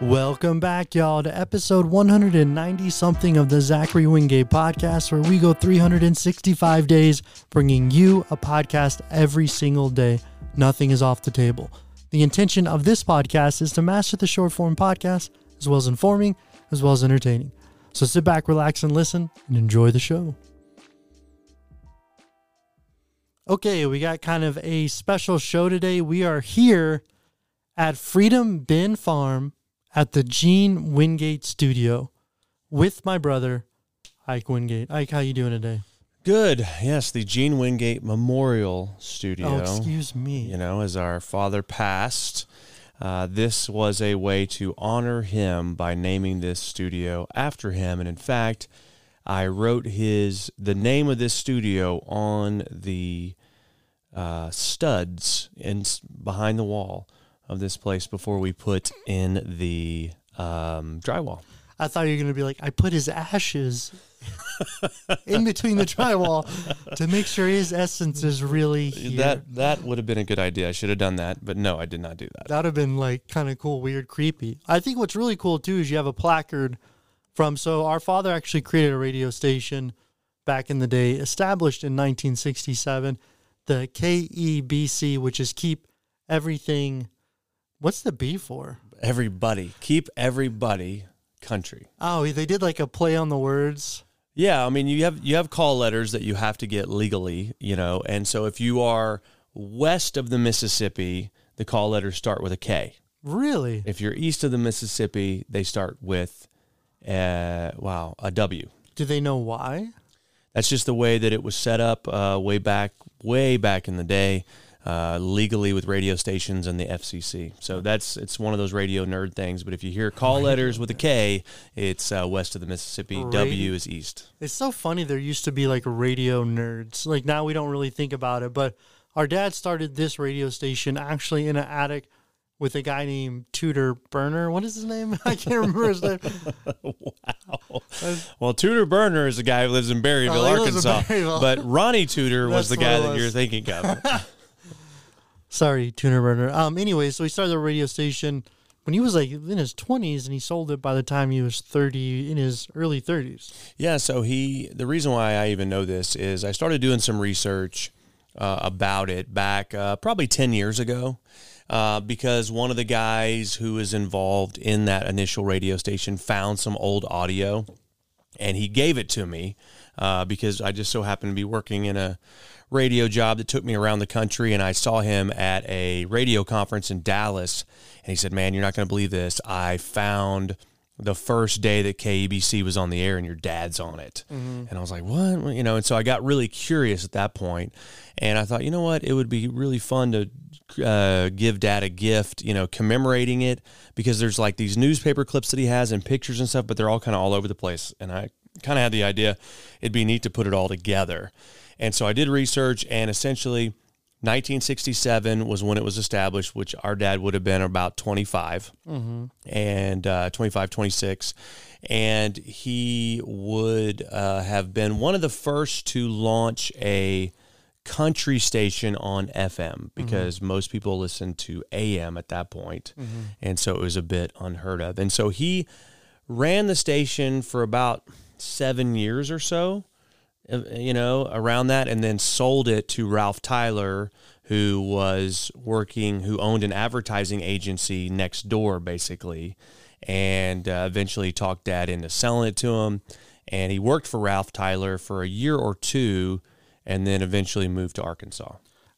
Welcome back, y'all, to episode 190 something of the Zachary Wingate podcast, where we go 365 days bringing you a podcast every single day. Nothing is off the table. The intention of this podcast is to master the short form podcast, as well as informing, as well as entertaining. So sit back, relax, and listen, and enjoy the show. Okay, we got kind of a special show today. We are here at Freedom Bin Farm at the Gene Wingate Studio with my brother, Ike Wingate. Ike, how you doing today? Good. Yes, the Gene Wingate Memorial Studio. Oh, excuse me. You know, as our father passed, uh, this was a way to honor him by naming this studio after him. And in fact, I wrote his the name of this studio on the uh, studs in behind the wall of this place before we put in the um, drywall. I thought you were going to be like, I put his ashes in between the drywall to make sure his essence is really here. That that would have been a good idea. I should have done that, but no, I did not do that. That would have been like kind of cool, weird, creepy. I think what's really cool too is you have a placard from. So our father actually created a radio station back in the day, established in 1967, the KEBC, which is keep everything. What's the B for? Everybody, keep everybody country. Oh, they did like a play on the words. Yeah, I mean you have you have call letters that you have to get legally, you know, and so if you are west of the Mississippi, the call letters start with a K. Really? If you're east of the Mississippi, they start with uh wow, a W. Do they know why? That's just the way that it was set up uh, way back, way back in the day, uh, legally with radio stations and the FCC. So that's it's one of those radio nerd things. But if you hear call letters with a K, it's uh, west of the Mississippi. Radio- W is east. It's so funny. There used to be like radio nerds. Like now we don't really think about it, but our dad started this radio station actually in an attic with a guy named Tudor Burner. What is his name? I can't remember his name. wow. Well, Tudor Burner is a guy who lives in Berryville, Oh, lives in Arkansas. Berryville. But Ronnie Tudor was the guy that you're thinking of. Sorry, Tuner Burner. Um. Anyway, so he started the radio station when he was like in his twenties, and he sold it by the time he was thirty, in his early thirties. Yeah, so he the reason why I even know this is I started doing some research uh, about it back uh, probably 10 years ago uh, because one of the guys who was involved in that initial radio station found some old audio and he gave it to me uh, because I just so happened to be working in a radio job that took me around the country and I saw him at a radio conference in Dallas and he said, "Man, you're not going to believe this. I found the first day that KEBC was on the air and your dad's on it." And I was like, "What?" You know, and so I got really curious at that point and I thought, "You know what? It would be really fun to uh, give dad a gift, you know, commemorating it because there's like these newspaper clips that he has and pictures and stuff, but they're all kind of all over the place. And I kind of had the idea it'd be neat to put it all together. And so I did research and essentially 1967 was when it was established, which our dad would have been about 25 and uh, 25, 26. And he would uh, have been one of the first to launch a country station on FM because most people listened to AM at that point. And so it was a bit unheard of. And so he ran the station for about seven years or so, you know, around that, and then sold it to Ralph Tyler, who was working, who owned an advertising agency next door, basically, and uh, eventually talked Dad into selling it to him. And he worked for Ralph Tyler for a year or two, and then eventually moved to Arkansas.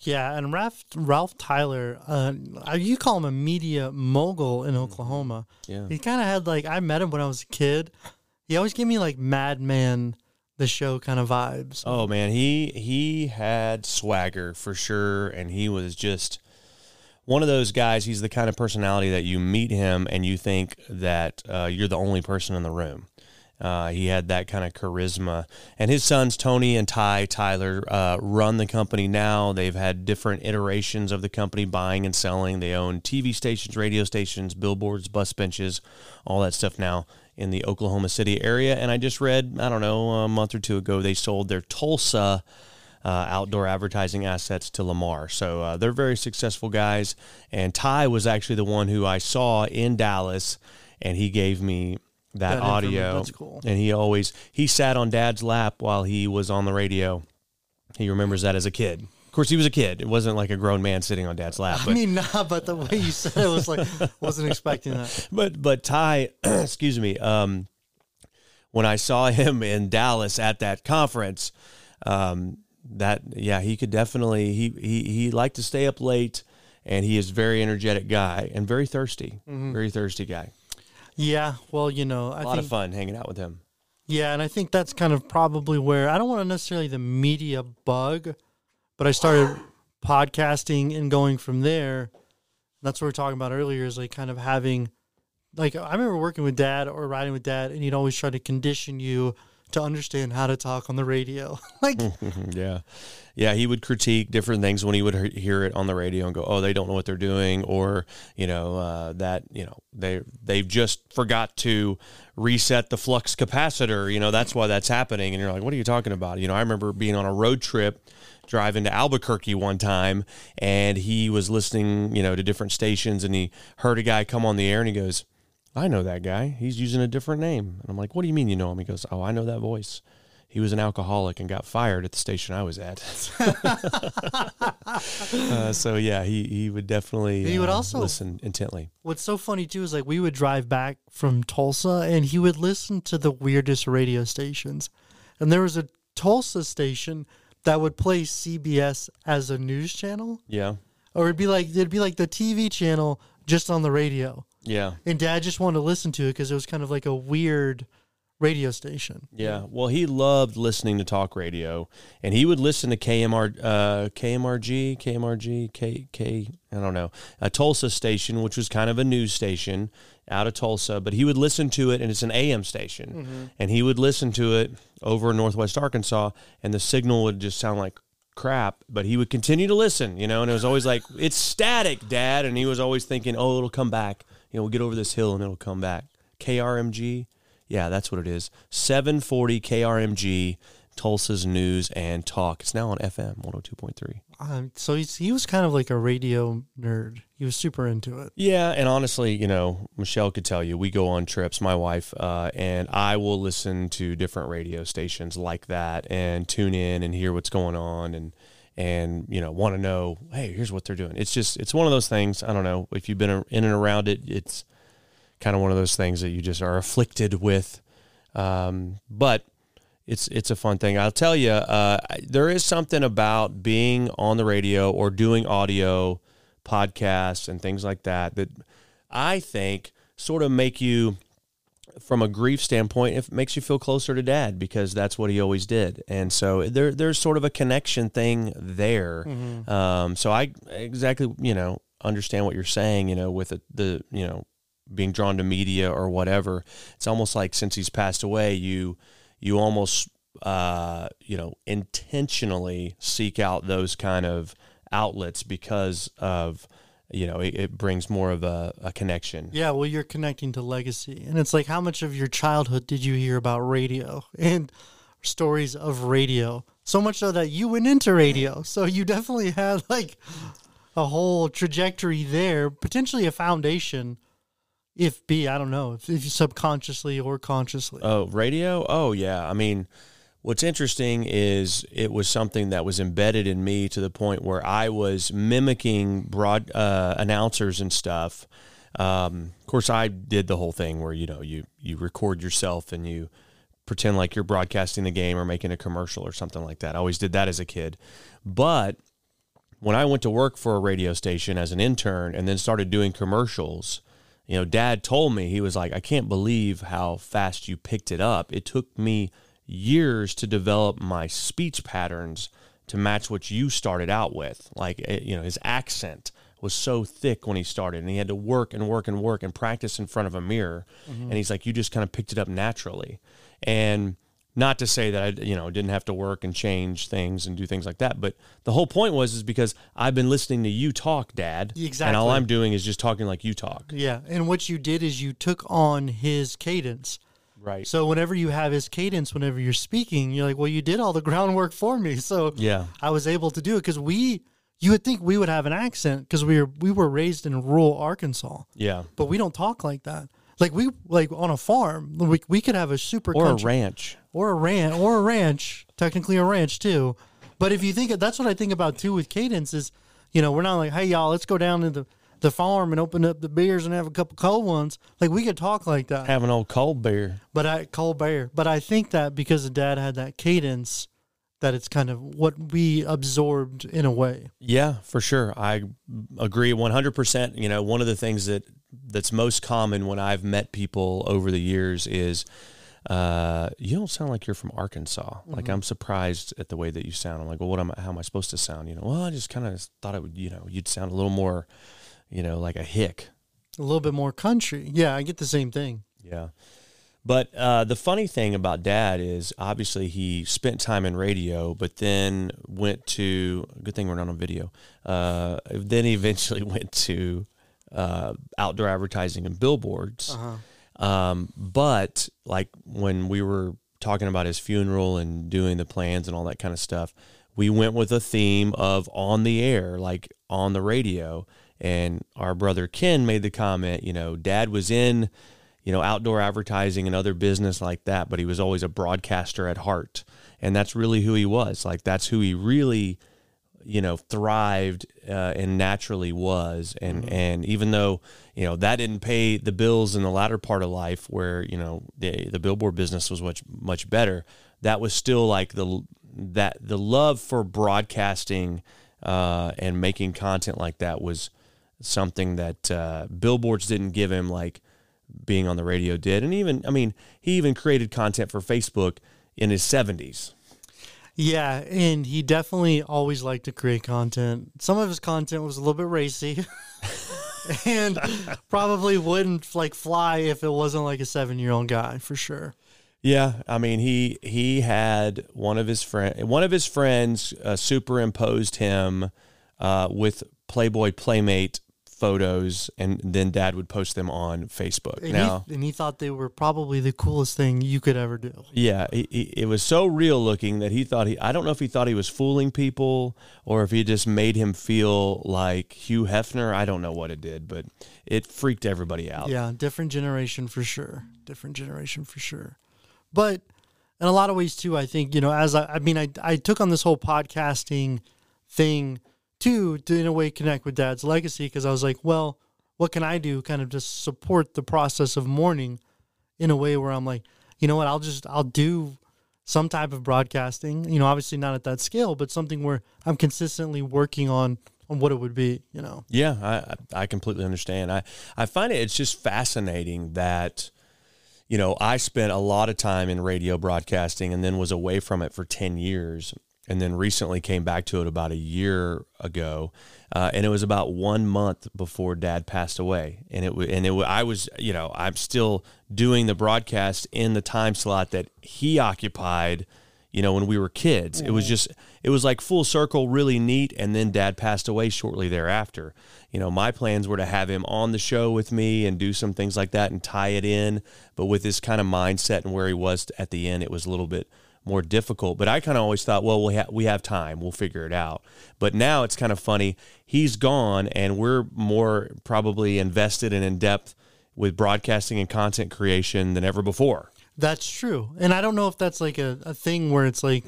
Yeah, and Ralph Ralph Tyler, uh, you call him a media mogul in Oklahoma. Yeah. He kind of had like I met him when I was a kid. He always gave me like Mad Men, the show kind of vibes. Oh man, he he had swagger for sure, and he was just one of those guys. He's the kind of personality that you meet him and you think that uh, you're the only person in the room. Uh, he had that kind of charisma, and his sons Tony and Ty Tyler uh, run the company now. They've had different iterations of the company, buying and selling. They own TV stations, radio stations, billboards, bus benches, all that stuff now in the Oklahoma City area. And I just read, I don't know, a month or two ago, they sold their Tulsa uh, outdoor advertising assets to Lamar. So uh, they're very successful guys. And Ty was actually the one who I saw in Dallas, and he gave me that, That audio. that's cool. And he always he sat on Dad's lap while he was on the radio. He remembers that as a kid. Of course, he was a kid. It wasn't like a grown man sitting on Dad's lap. I mean, nah, but the way you said it was like, wasn't expecting that. but but Ty, excuse me, um, when I saw him in Dallas at that conference, um, that yeah, he could definitely he he he liked to stay up late, and he is very energetic guy and very thirsty, very thirsty guy. Yeah, well, you know, I A lot think of fun hanging out with him. Yeah, and I think that's kind of probably where I don't want to necessarily the media bug, but I started podcasting and going from there. That's what we are talking about earlier is like kind of having like I remember working with dad or riding with dad and he'd always try to condition you to understand how to talk on the radio. like yeah, yeah. He would critique different things when he would he- hear it on the radio and go, "Oh, they don't know what they're doing," or you know uh, that you know they they've just forgot to reset the flux capacitor. You know that's why that's happening. And you're like, "What are you talking about?" You know, I remember being on a road trip driving to Albuquerque one time, and he was listening, you know, to different stations, and he heard a guy come on the air, and he goes. I know that guy. He's using a different name. And I'm like, what do you mean you know him? He goes, oh, I know that voice. He was an alcoholic and got fired at the station I was at. uh, so yeah, he, he would definitely He would uh, also- listen intently. what's so funny too is like we would drive back from Tulsa and he would listen to the weirdest radio stations. And there was a Tulsa station that would play CBS as a news channel. Yeah. Or it'd be like it'd be like the TV channel just on the radio. Yeah. And dad just wanted to listen to it because it was kind of like a weird radio station. Yeah. Well, he loved listening to talk radio and he would listen to KMR, uh, KMRG, KMRG, K, K, I don't know, a Tulsa station, which was kind of a news station out of Tulsa, but he would listen to it and it's an AM station and he would listen to it over in Northwest Arkansas and the signal would just sound like crap, but he would continue to listen, you know, and it was always like, it's static, dad. And he was always thinking, oh, it'll come back. You know, we'll get over this hill and it'll come back. KRMG. Yeah, that's what it is. 740 KRMG, Tulsa's News and Talk. It's now on FM 102.3. Um, so he's, he was kind of like a radio nerd. He was super into it. Yeah, and honestly, you know, Michelle could tell you, we go on trips, my wife, uh, and I will listen to different radio stations like that and tune in and hear what's going on and and you know want to know, hey, here's what they're doing. It's just it's one of those things. I don't know if you've been in and around it. It's kind of one of those things that you just are afflicted with. Um, but it's it's a fun thing. I'll tell you, uh, there is something about being on the radio or doing audio podcasts and things like that that I think sort of make you, from a grief standpoint, it makes you feel closer to dad because that's what he always did, and so there there's sort of a connection thing there. Um, so I exactly you know understand what you're saying. You know, with the, the you know being drawn to media or whatever. It's almost like since he's passed away, you you almost uh, you know intentionally seek out those kind of outlets because of you know it, it brings more of a, a connection. Yeah, well, you're connecting to legacy. And it's like, how much of your childhood did you hear about radio and stories of radio? So much so that you went into radio. So you definitely had like a whole trajectory there, potentially a foundation, if be, I don't know, if, if you subconsciously or consciously. Oh, radio? Oh, yeah. I mean, what's interesting is it was something that was embedded in me to the point where I was mimicking broad uh, announcers and stuff. Um, of course, I did the whole thing where you know you you record yourself and you pretend like you're broadcasting the game or making a commercial or something like that. I always did that as a kid, but when I went to work for a radio station as an intern and then started doing commercials, you know, dad told me, he was like, I can't believe how fast you picked it up. It took me years to develop my speech patterns to match what you started out with. Like, eh, you know, his accent was so thick when he started and he had to work and work and work and practice in front of a mirror. And he's like, you just kind of picked it up naturally. And not to say that I, you know, didn't have to work and change things and do things like that, but the whole point was is because I've been listening to you talk, Dad, Exactly. and all I'm doing is just talking like you talk. Yeah. And what you did is you took on his cadence. Right. So whenever you have his cadence, whenever you're speaking, you're like, well, you did all the groundwork for me. So Yeah. I was able to do it because we, you would think we would have an accent because we were we were raised in rural Arkansas, Yeah. but we don't talk like that. Like we like on a farm, we, we could have a super Or a ranch. or a ranch or a ranch, technically a ranch too. But if you think that's what I think about too with cadence is, you know, we're not like, hey y'all, let's go down to the, the farm and open up the beers and have a couple cold ones. Like we could talk like that. Have an old cold beer. But I cold beer. But I think that because the dad had that cadence, that it's kind of what we absorbed in a way. Yeah, for sure. I agree 100%. You know, one of the things that that's most common when I've met people over the years is uh, you don't sound like you're from Arkansas. Like I'm surprised at the way that you sound. I'm like, well, what am I, how am I supposed to sound? You know, well, I just kind of thought it would, you know, you'd sound a little more, you know, like a hick. A little bit more country. Yeah, I get the same thing. Yeah. But uh, the funny thing about dad is obviously he spent time in radio, but then went to, good thing we're not on video, uh, then he eventually went to uh, outdoor advertising and billboards. Um, but like when we were talking about his funeral and doing the plans and all that kind of stuff, we went with a theme of on the air, like on the radio. And our brother Ken made the comment, you know, dad was in, you know, outdoor advertising and other business like that, but he was always a broadcaster at heart. And that's really who he was. Like that's who he really you know thrived uh, and naturally was and and even though you know that didn't pay the bills in the latter part of life where you know the the billboard business was much much better that was still like the that the love for broadcasting uh, and making content like that was something that uh, billboards didn't give him like being on the radio did and even i mean he even created content for facebook in his 70s Yeah, and he definitely always liked to create content. Some of his content was a little bit racy. and probably wouldn't like fly if it wasn't like a seven year old guy for sure. Yeah, I mean he he had one of his friend one of his friends uh, superimposed him uh, with Playboy Playmate photos, and then Dad would post them on Facebook. And, now, he, and he thought they were probably the coolest thing you could ever do. yeah, he, he, it was so real looking that he thought he I don't know if he thought he was fooling people or if he just made him feel like Hugh Hefner. I don't know what it did, but it freaked everybody out. Yeah, different generation for sure. Different generation for sure. But in a lot of ways too, I think, you know, as I, I mean, I, I took on this whole podcasting thing too, to in a way connect with dad's legacy because I was like, well, what can I do kind of just support the process of mourning in a way where I'm like, you know what, I'll just, I'll do some type of broadcasting, you know, obviously not at that scale, but something where I'm consistently working on, on what it would be, you know. Yeah, I I completely understand. I I find it it's just fascinating that you know, I spent a lot of time in radio broadcasting and then was away from it for 10 years and then recently came back to it about a year ago. Uh, and it was about one month before dad passed away. And it, wa- and it, I was, you know, I'm still doing the broadcast in the time slot that he occupied, you know, when we were kids. It was just, it was like full circle, really neat. And then dad passed away shortly thereafter. You know, my plans were to have him on the show with me and do some things like that and tie it in. But with this kind of mindset and where he was at the end, it was a little bit more difficult. But I kind of always thought, well, we, ha- we have time. We'll figure it out. But now it's kind of funny. He's gone, and we're more probably invested and in depth with broadcasting and content creation than ever before. That's true. And I don't know if that's like a, a thing where it's like,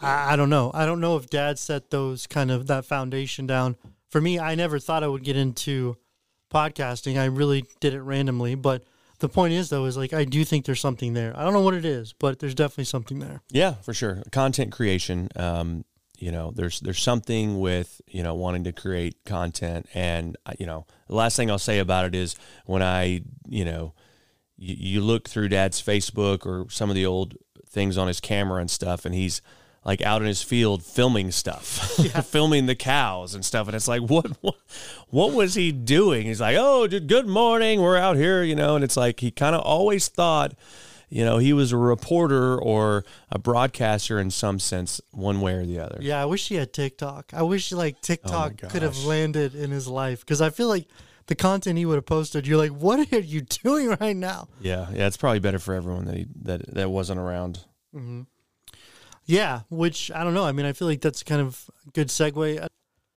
I, I don't know. I don't know if dad set those kind of that foundation down. For me, I never thought I would get into podcasting. I really did it randomly. But the point is, though, is like I do think there's something there. I don't know what it is, but there's definitely something there. Yeah, for sure. Content creation. Um, you know, there's there's something with you know wanting to create content, and uh, you know, the last thing I'll say about it is when I you know, you, you look through Dad's Facebook or some of the old things on his camera and stuff, and he's like out in his field filming stuff, filming the cows and stuff, and it's like, what, what, what was he doing? He's like, oh, dude, good morning, we're out here, you know, and it's like he kind of always thought you know, he was a reporter or a broadcaster in some sense, one way or the other. Yeah, I wish he had TikTok. I wish like oh TikTok could have landed in his life because I feel like the content he would have posted, you're like, what are you doing right now? Yeah, yeah, it's probably better for everyone that he, that that wasn't around. Mm-hmm. Yeah, which I don't know. I mean, I feel like that's kind of a good segue.